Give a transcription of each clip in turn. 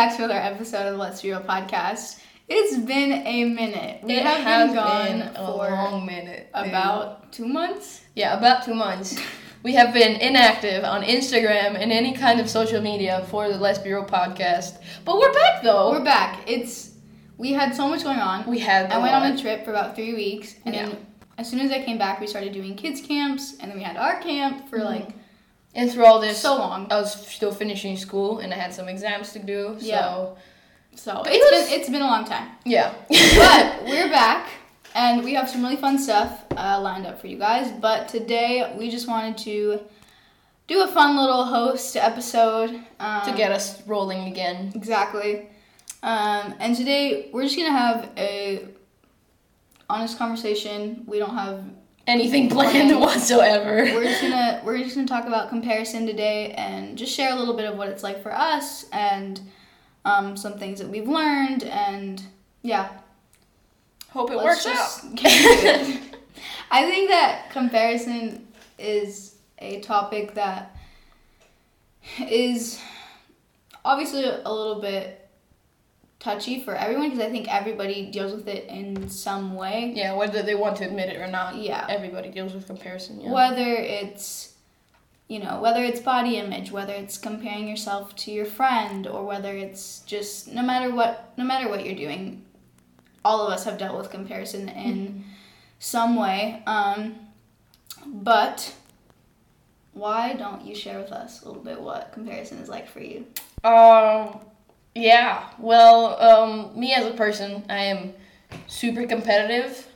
back to another episode of the Let's Be Real podcast. It's been a minute. We it have has been gone been a long minute. dude. about two months. yeah, about two months. We have been inactive on Instagram and any kind of social media for the Let's Be Real podcast, but we're back though. We're back. It's we had so much going on. we had. I went lot. on a trip for about three weeks, and Yeah. then as soon as I came back, we started doing kids camps, and then we had our camp for mm-hmm. like and through all this, so long. I was still finishing school and I had some exams to do. So Yeah. So But it's it was- been it's been a long time. yeah. but we're back and we have some really fun stuff uh, lined up for you guys but today we just wanted to do a fun little host episode um, to get us rolling again. exactly um, and today we're just gonna have a honest conversation we don't have Anything planned Planned. whatsoever. we're just gonna we're just gonna talk about comparison today and just share a little bit of what it's like for us and um, some things that we've learned and yeah Hope it Let's works out. just get it. I think that comparison is a topic that is obviously a little bit touchy for everyone because I think everybody deals with it in some way. Yeah, whether they want to admit it or not. Yeah. Everybody deals with comparison. Yeah. Whether it's you know, whether it's body image, whether it's comparing yourself to your friend or whether it's just no matter what no matter what you're doing, all of us have dealt with comparison in some way. Um, but why don't you share with us a little bit what comparison is like for you? Um, yeah. Well, um, me as a person, I am super competitive,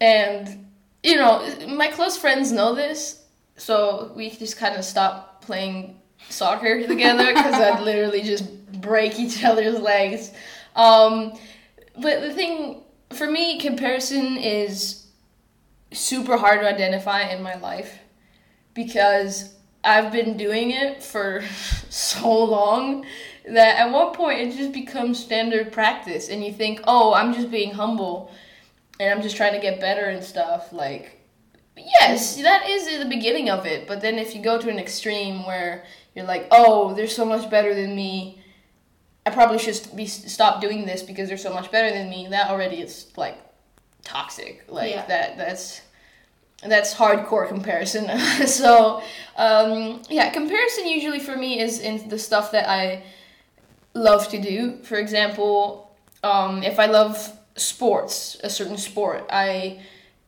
and you know, my close friends know this, so we just kind of stopped playing soccer together because I'd literally just break each other's legs. Um, but the thing for me, comparison is super hard to identify in my life because I've been doing it for so long that at one point it just becomes standard practice and you think, "Oh, I'm just being humble and I'm just trying to get better and stuff." Like yes, that is the beginning of it, but then if you go to an extreme where you're like, "Oh, they're so much better than me. I probably should be stop doing this because they're so much better than me." That already is like toxic. Like Yeah. that that's that's hardcore comparison. so um, yeah, comparison usually for me is in the stuff that I love to do. For example, um, if I love sports, a certain sport, I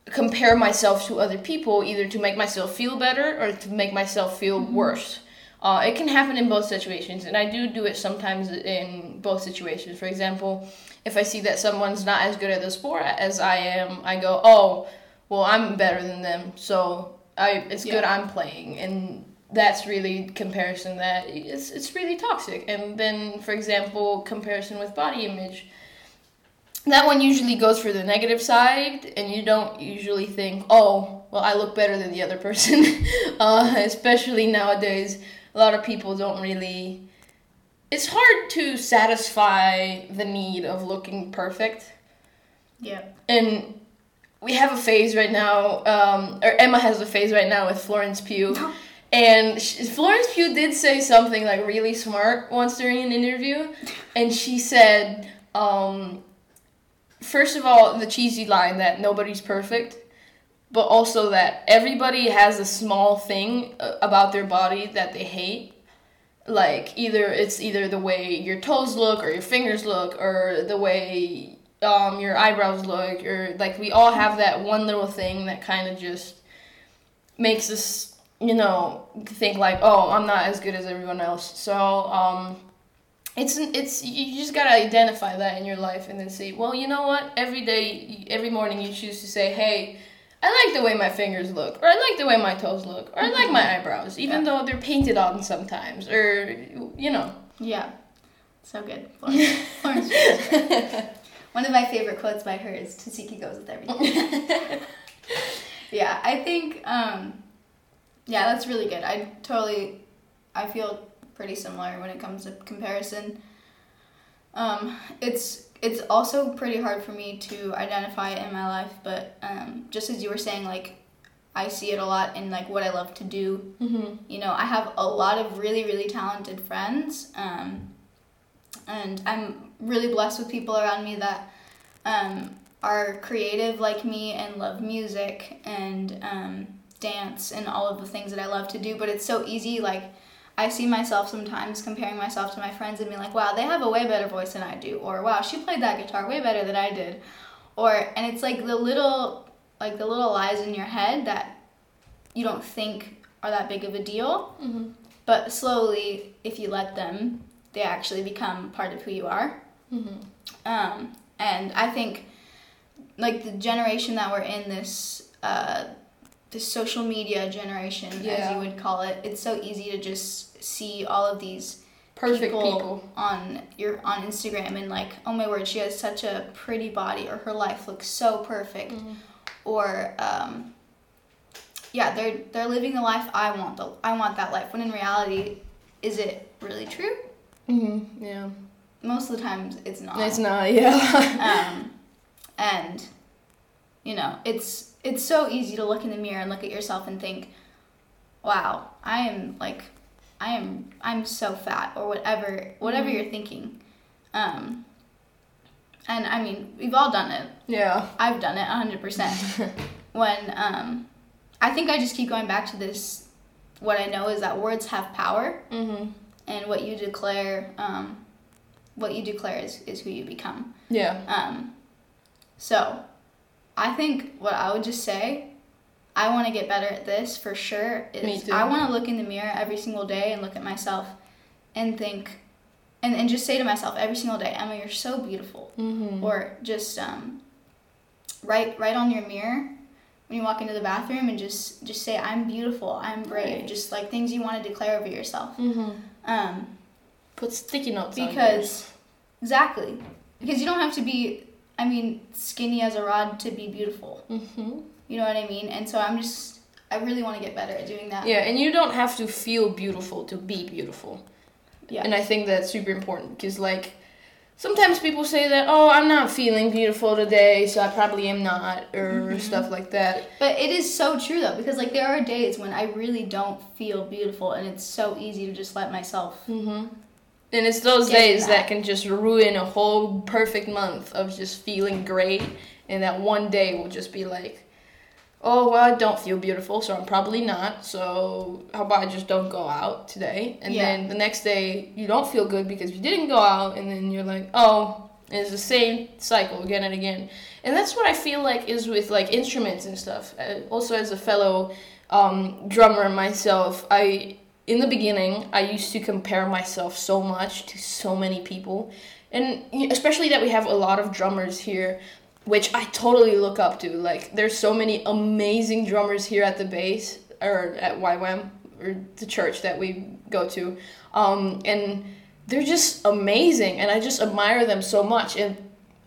compare myself to other people either to make myself feel better or to make myself feel worse. Uh, it can happen in both situations, and I do do it sometimes in both situations. For example, if I see that someone's not as good at the sport as I am, I go, "Oh, well, I'm better than them, so I it's good I'm playing." And that's really comparison that it's it's really toxic. And then, for example, comparison with body image. That one usually goes for the negative side, and you don't usually think, "Oh, well, I look better than the other person." uh, especially nowadays, a lot of people don't really. It's hard to satisfy the need of looking perfect Yeah. and we have a phase right now, um, or Emma has a phase right now with Florence Pugh. And sh Florence Pugh did say something like really smart once during an interview, and she said, um, first of all, the cheesy line that nobody's perfect, but also that everybody has a small thing uh, about their body that they hate. Like either it's either the way your toes look or your fingers look or the way um, your eyebrows look or like we all have that one little thing that kind of just makes us you know think like oh i'm not as good as everyone else so um it's it's you just gotta identify that in your life and then say well you know what every day every morning you choose to say hey i like the way my fingers look or i like the way my toes look or i like my eyebrows even though they're painted on sometimes or you know Yeah. So good. Florence. One of my favorite quotes by her is tzatziki goes with everything. yeah, I think um yeah, that's really good. I totally I feel pretty similar when it comes to comparison. Um it's it's also pretty hard for me to identify in my life, but um just as you were saying like I see it a lot in like what I love to do mm-hmm. you know, I have a lot of really, really talented friends. Um, and I'm really blessed with people around me that um, are creative like me and love music and um, dance and all of the things that I love to do. But it's so easy, like. I see myself sometimes comparing myself to my friends and being like, wow, they have a way better voice than I do, or wow, she played that guitar way better than I did, or and it's like the little like the little lies in your head that you don't think are that big of a deal, Mm-hmm. but slowly, if you let them, they actually become part of who you are. Mm-hmm. Um, and I think, like the generation that we're in, this uh, this social media generation, as you would call it, it's so easy to just see all of these Perfect people, people. on your on Instagram and like, oh my word, she has such a pretty body, or her life looks so perfect, Mhm. or um, yeah, they're they're living the life I want. The I want that life. When in reality, is it really true? Mm-hmm. Yeah. Most of the times, it's not. It's not. Yeah. um, and you know, it's it's so easy to look in the mirror and look at yourself and think, wow, I am like, I am I'm so fat or whatever whatever Mhm. you're thinking. Um, and I mean, we've all done it. yeah. I've done it 100%. when um, I think I just keep going back to this. What I know is that words have power, mm-hmm. and what you declare, um, what you declare is, is who you become. Yeah. Um, so, I think what I would just say, I want to get better at this for sure. Is Me too. I want to look in the mirror every single day and look at myself, and think, and, and just say to myself every single day, Emma, you're so beautiful Mm-hmm. or just um, write write on your mirror when you walk into the bathroom and just just say I'm beautiful, I'm brave, Right. just like things you want to declare over yourself. mm-hmm. Um, Put sticky notes on because exactly because you don't have to be I mean skinny as a rod to be beautiful. Mm-hmm. You know what I mean? And so I'm just I really want to get better at doing that. Yeah, and you don't have to feel beautiful to be beautiful. Yeah. And I think that's super important because, like, sometimes people say that, oh, I'm not feeling beautiful today, so I probably am not, or Mhm. stuff like that. But it is so true though because like there are days when I really don't feel beautiful and it's so easy to just let myself Mm-hmm. And it's those days that. that can just ruin a whole perfect month of just feeling great, and that one day will just be like, oh, well, I don't feel beautiful, so I'm probably not, so how about I just don't go out today? And Yeah. then the next day, you don't feel good because you didn't go out, and then you're like, oh, it's the same cycle again and again. And that's what I feel like is with like instruments and stuff. Uh, also, as a fellow um, drummer myself, I in the beginning I used to compare myself so much to so many people, and especially that we have a lot of drummers here, which I totally look up to. Like, there's so many amazing drummers here at the base or at YWAM or the church that we go to, um, and they're just amazing, and I just admire them so much. And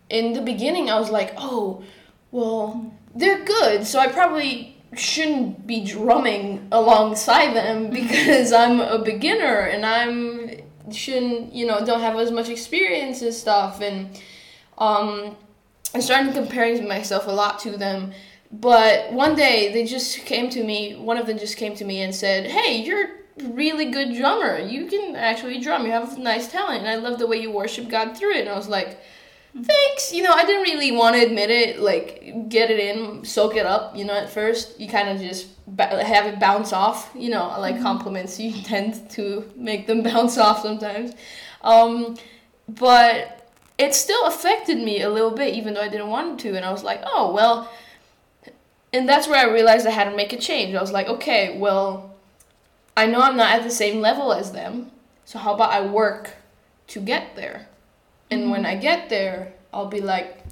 in the beginning, I was like, oh, well, they're good, so I probably shouldn't be drumming alongside them because I'm a beginner and I'm shouldn't you know don't have as much experience and stuff. And um I started comparing myself a lot to them. But one day they just came to me one of them just came to me and said hey you're really good drummer. You can actually drum. You have nice talent. And I love the way you worship God through it. And I was like thanks. You know i didn't really want to admit it like get it in soak it up you know at first. You kind of just have it bounce off you know like compliments. You tend to make them bounce off sometimes. Um, but it still affected me a little bit even though i didn't want to. And i was like oh well and that's where i realized i had to make a change. I was like okay well i know i'm not at the same level as them so how about i work to get there and when I get there, I'll be like,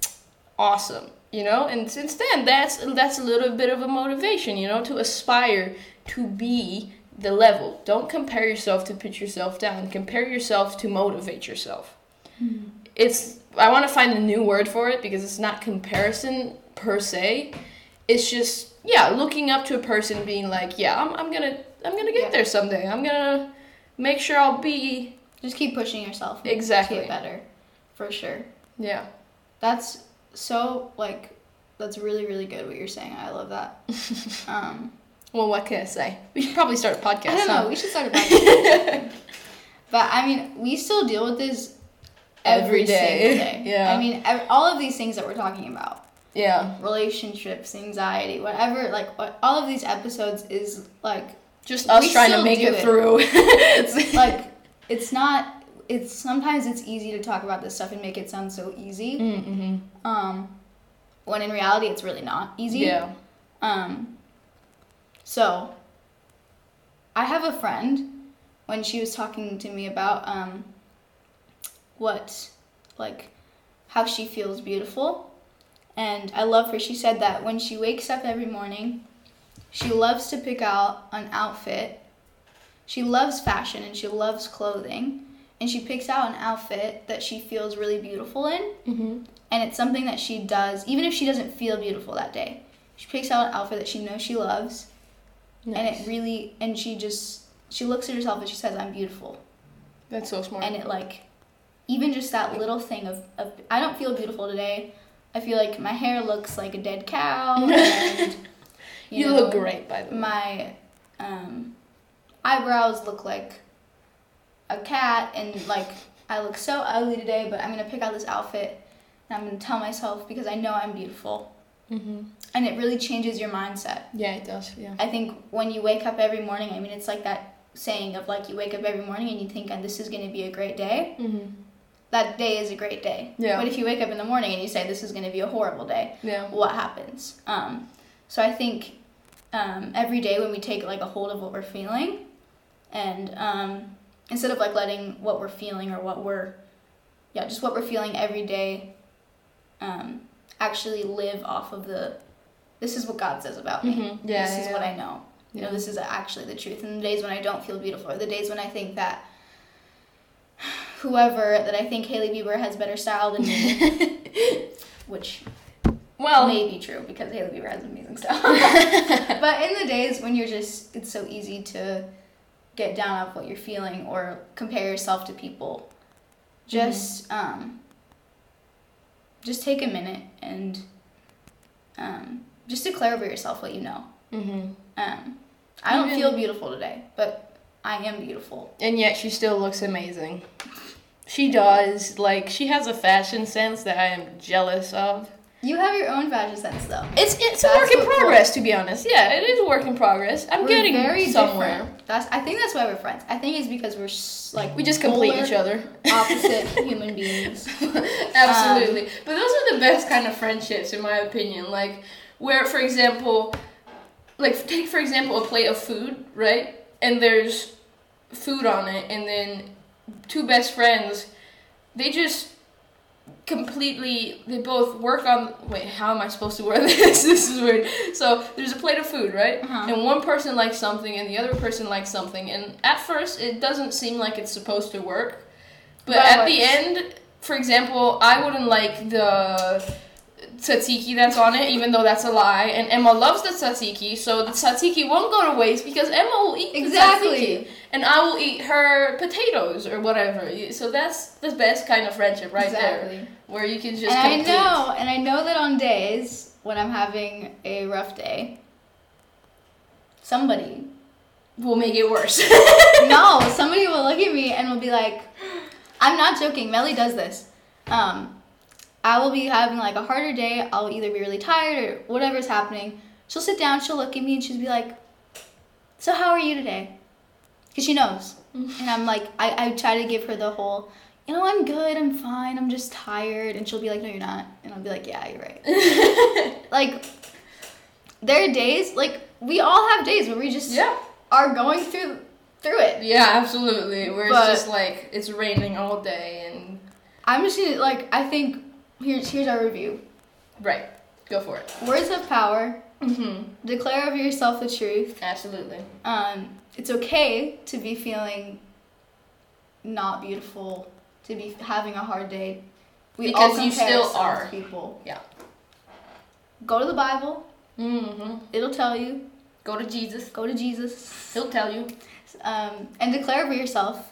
awesome, you know. And since then, that's that's a little bit of a motivation, you know, to aspire to be the level. Don't compare yourself to put yourself down. Compare yourself to motivate yourself. Hmm. It's I want to find a new word for it because it's not comparison per se. It's just yeah, looking up to a person, being like, yeah, I'm I'm gonna I'm gonna get Yeah. there someday. I'm gonna make sure I'll be just keep pushing yourself Exactly. to get better for sure. yeah. That's so like that's really really good what you're saying. I love that. Um, Well, what can I say? We should probably start a podcast. I don't huh? know. We should start a podcast. but I mean, we still deal with this Every day. single day. Yeah. I mean, all of these things that we're talking about, Yeah. relationships, anxiety, whatever, like what, all of these episodes is like Just us trying to make it, it. through. it's like it's not it's sometimes it's easy to talk about this stuff and make it sound so easy. Mm-hmm. um when in reality it's really not easy. Yeah. um so i have a friend when she was talking to me about um what like how she feels beautiful. And i love her. She said that when she wakes up every morning she loves to pick out an outfit. She loves fashion and she loves clothing and she picks out an outfit that she feels really beautiful in. Mm-hmm. and it's something that she does even if she doesn't feel beautiful that day. She picks out an outfit that she knows she loves. And it really and she just she looks at herself and she says i'm beautiful. That's so smart. and it like even just that little thing of, of i don't feel beautiful today. I feel like my hair looks like a dead cow. And you, know, look great, by the way. my um, eyebrows look like a cat and like i look so ugly today but i'm gonna pick out this outfit and i'm gonna tell myself because i know i'm beautiful Mm-hmm. and it really changes your mindset Yeah, it does. Yeah. I think when you wake up every morning, I mean, it's like that saying of like you wake up every morning and you think, "And this is to be a great day. Mm-hmm. That day is a great day. Yeah. But if you wake up in the morning and you say, this is to be a horrible day, Yeah. what happens? Um, so I think um, every day when we take like a hold of what we're feeling and um, instead of like letting what we're feeling or what we're, yeah, just what we're feeling every day, um, actually live off of the, this is what God says about me. Mhm. Yeah, this is yeah, what. I know. You know, this is actually the truth. And the days when I don't feel beautiful, or the days when I think that whoever that I think Hailey Bieber has better style than me, which Well, may be true because Hailey Bieber has amazing style. but in the days when you're just, it's so easy to get down off what you're feeling or compare yourself to people. Just, um, just take a minute and um, just declare over yourself what you know. mm-hmm. Um, I don't Even- feel beautiful today, but I am beautiful. and yet she still looks amazing. She does. Like she has a fashion sense that I am jealous of. You have your own fashion sense, though. It's it's a work in progress, to be honest. Yeah, it is a work in progress. I'm We're getting very somewhere. different. That's. I think that's why we're friends. I think it's because we're s- like We just complete each other. opposite human beings. Absolutely. Um, but those are the best kind of friendships, in my opinion. Like, where, for example, like, take, for example, a plate of food, right? And there's food on it, and then two best friends, they just completely, they both work on, wait, how am I supposed to wear this? this is weird. So, there's a plate of food, right? Uh-huh. And one person likes something, and the other person likes something. And at first, it doesn't seem like it's supposed to work. But at the end, for example, I wouldn't like the tzatziki that's on it, even though that's a lie. And Emma loves the tzatziki, so the tzatziki won't go to waste because Emma will eat Exactly. the tzatziki, and I will eat her potatoes or whatever. So that's the best kind of friendship right there, exactly. Where you can just. And I know, and I know that on days when I'm having a rough day, somebody, will make it worse. no, somebody will look at me and will be like, I'm not joking. Melly does this. Um, I will be having like a harder day. I'll either be really tired or whatever's happening. She'll sit down. She'll look at me and she'll be like, "So how are you today?" Because she knows. And I'm like, I, I try to give her the whole, you know, I'm good. I'm fine. I'm just tired. And she'll be like, No, you're not. And I'll be like, Yeah, you're right. like, there are days like we all have days where we just yeah. are going through through it. Yeah, absolutely. Where But- it's just like it's raining all day and I'm just gonna like I think here's here's our review. right. Go for it. Words of power. Mm-hmm. Declare of yourself the truth. Absolutely. Um, it's okay to be feeling not beautiful, to be having a hard day. We all Because you still are. people. Yeah. Go to the Bible. Mm-hmm. It'll tell you. Go to Jesus. Go to Jesus. He'll tell you. Um, and declare for yourself.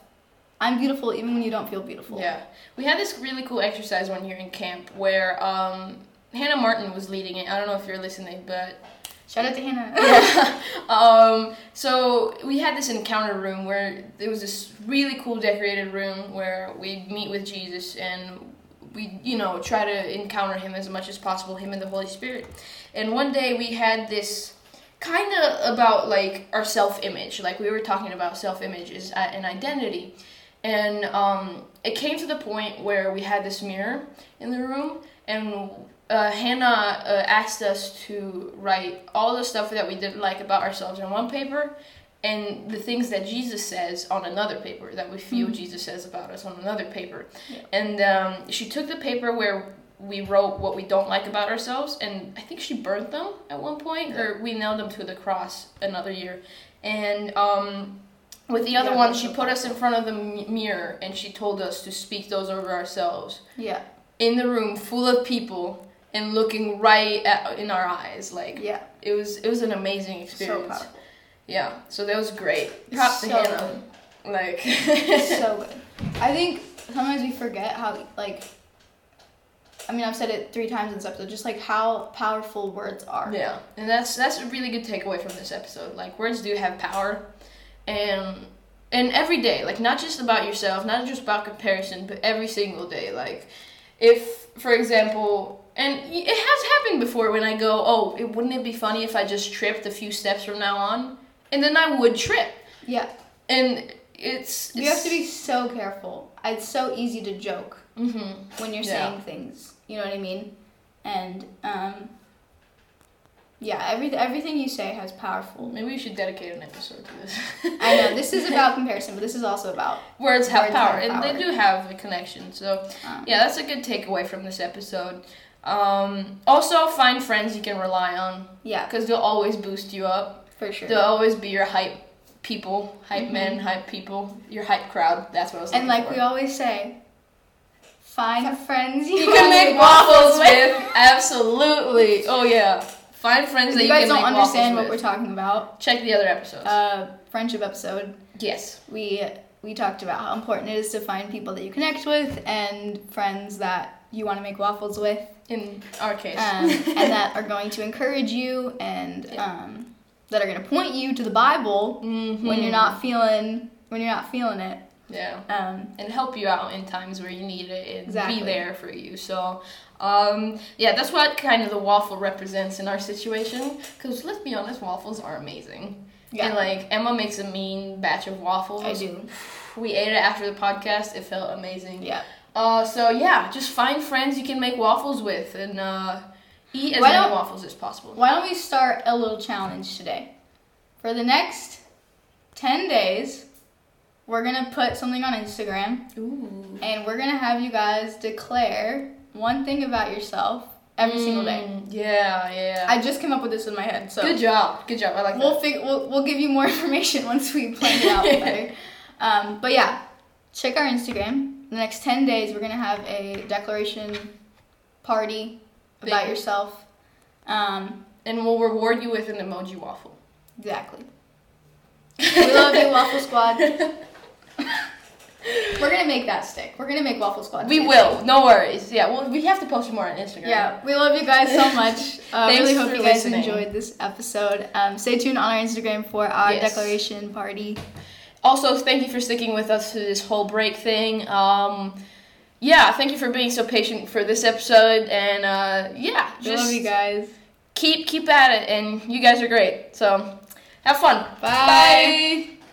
I'm beautiful even when you don't feel beautiful. Yeah. We had this really cool exercise one year in camp where um, Hannah Martin was leading it. I don't know if you're listening, but Shout out to Hannah. yeah. Um, so we had this encounter room where there was this really cool decorated room where we meet with Jesus and we, you know, try to encounter him as much as possible, him and the Holy Spirit. And one day we had this kind of about like our self-image, like we were talking about self-image is an identity. And um, it came to the point where we had this mirror in the room and uh, Hannah uh, asked us to write all the stuff that we didn't like about ourselves on one paper and the things that Jesus says on another paper that we feel mm-hmm. Jesus says about us on another paper. Yeah. And um, she took the paper where we wrote what we don't like about ourselves, and I think she burnt them at one point, yeah. or we nailed them to the cross another year. And um, with the other yeah, one, she put us in front of the mirror and she told us to speak those over ourselves. Yeah. In the room full of people and looking right at, in our eyes. Like yeah, it was it was an amazing experience. So Yeah, so that was great. Props so to Hannah. Good. Like so good. I think sometimes we forget how like. I mean, I've said it three times in this episode. Just like how powerful words are. Yeah, and that's that's a really good takeaway from this episode. Like words do have power, and and every day, like not just about yourself, not just about comparison, but every single day. Like if, for example, and it has happened before when I go, oh, it, wouldn't it be funny if I just tripped a few steps from now on? And then I would trip. Yeah. And it's, it's you have to be so careful. It's so easy to joke mm-hmm. when you're yeah. saying things. You know what I mean? And um, yeah, every, everything you say has powerful. Maybe we should dedicate an episode to this. I know this is about comparison, but this is also about words have words power, have and they do have a connection. So um, yeah, that's a good takeaway from this episode. Um, also, find friends you can rely on. Yeah. Because they'll always boost you up. For sure. They'll always be your hype people, hype mm-hmm. men, hype people, your hype crowd. That's what I was And like for. we always say, find F- friends you, you can make waffles with. Absolutely. Oh yeah. Find friends that you, guys don't understand what we're talking about. Check the other episodes. Uh, friendship episode. Yes. We we talked about how important it is to find people that you connect with and friends that you want to make waffles with. In our case. Um, and that are going to encourage you and yeah. um, that are going to point you to the Bible mm-hmm. when you're not feeling when you're not feeling it. Yeah. Um, and help you out in times where you need it and exactly. be there for you. So, um, yeah, that's what kind of the waffle represents in our situation. Because let's be honest, waffles are amazing. Yeah. And like Emma makes a mean batch of waffles. I do. We ate it after the podcast. It felt amazing. Yeah. Uh, so yeah, just find friends you can make waffles with and uh, eat as why many waffles as possible. Why don't we start a little challenge today? For the next ten days, we're gonna put something on Instagram, Ooh. and we're gonna have you guys declare one thing about yourself every mm, single day. Mm, yeah, yeah. I just came up with this in my head. So good job, good job. I like we'll that. Fig- we'll we'll give you more information once we plan it out better. Um, but yeah, check our Instagram In the next 10 days, we're going to have a declaration party about Thank yourself. Um, and we'll reward you with an emoji waffle. Exactly. we love you, Waffle Squad. We're gonna make that stick. We're gonna make Waffle Squad. We will. No worries. Yeah. Well, we have to post more on Instagram. Yeah. We love you guys so much. Uh, really hope you guys listening. enjoyed this episode. Um, stay tuned on our Instagram for our yes. declaration party also, thank you for sticking with us through this whole break thing. Um, yeah, thank you for being so patient for this episode, and uh, yeah, just love you guys. Keep keep at it, and you guys are great. So, have fun. Bye. Bye.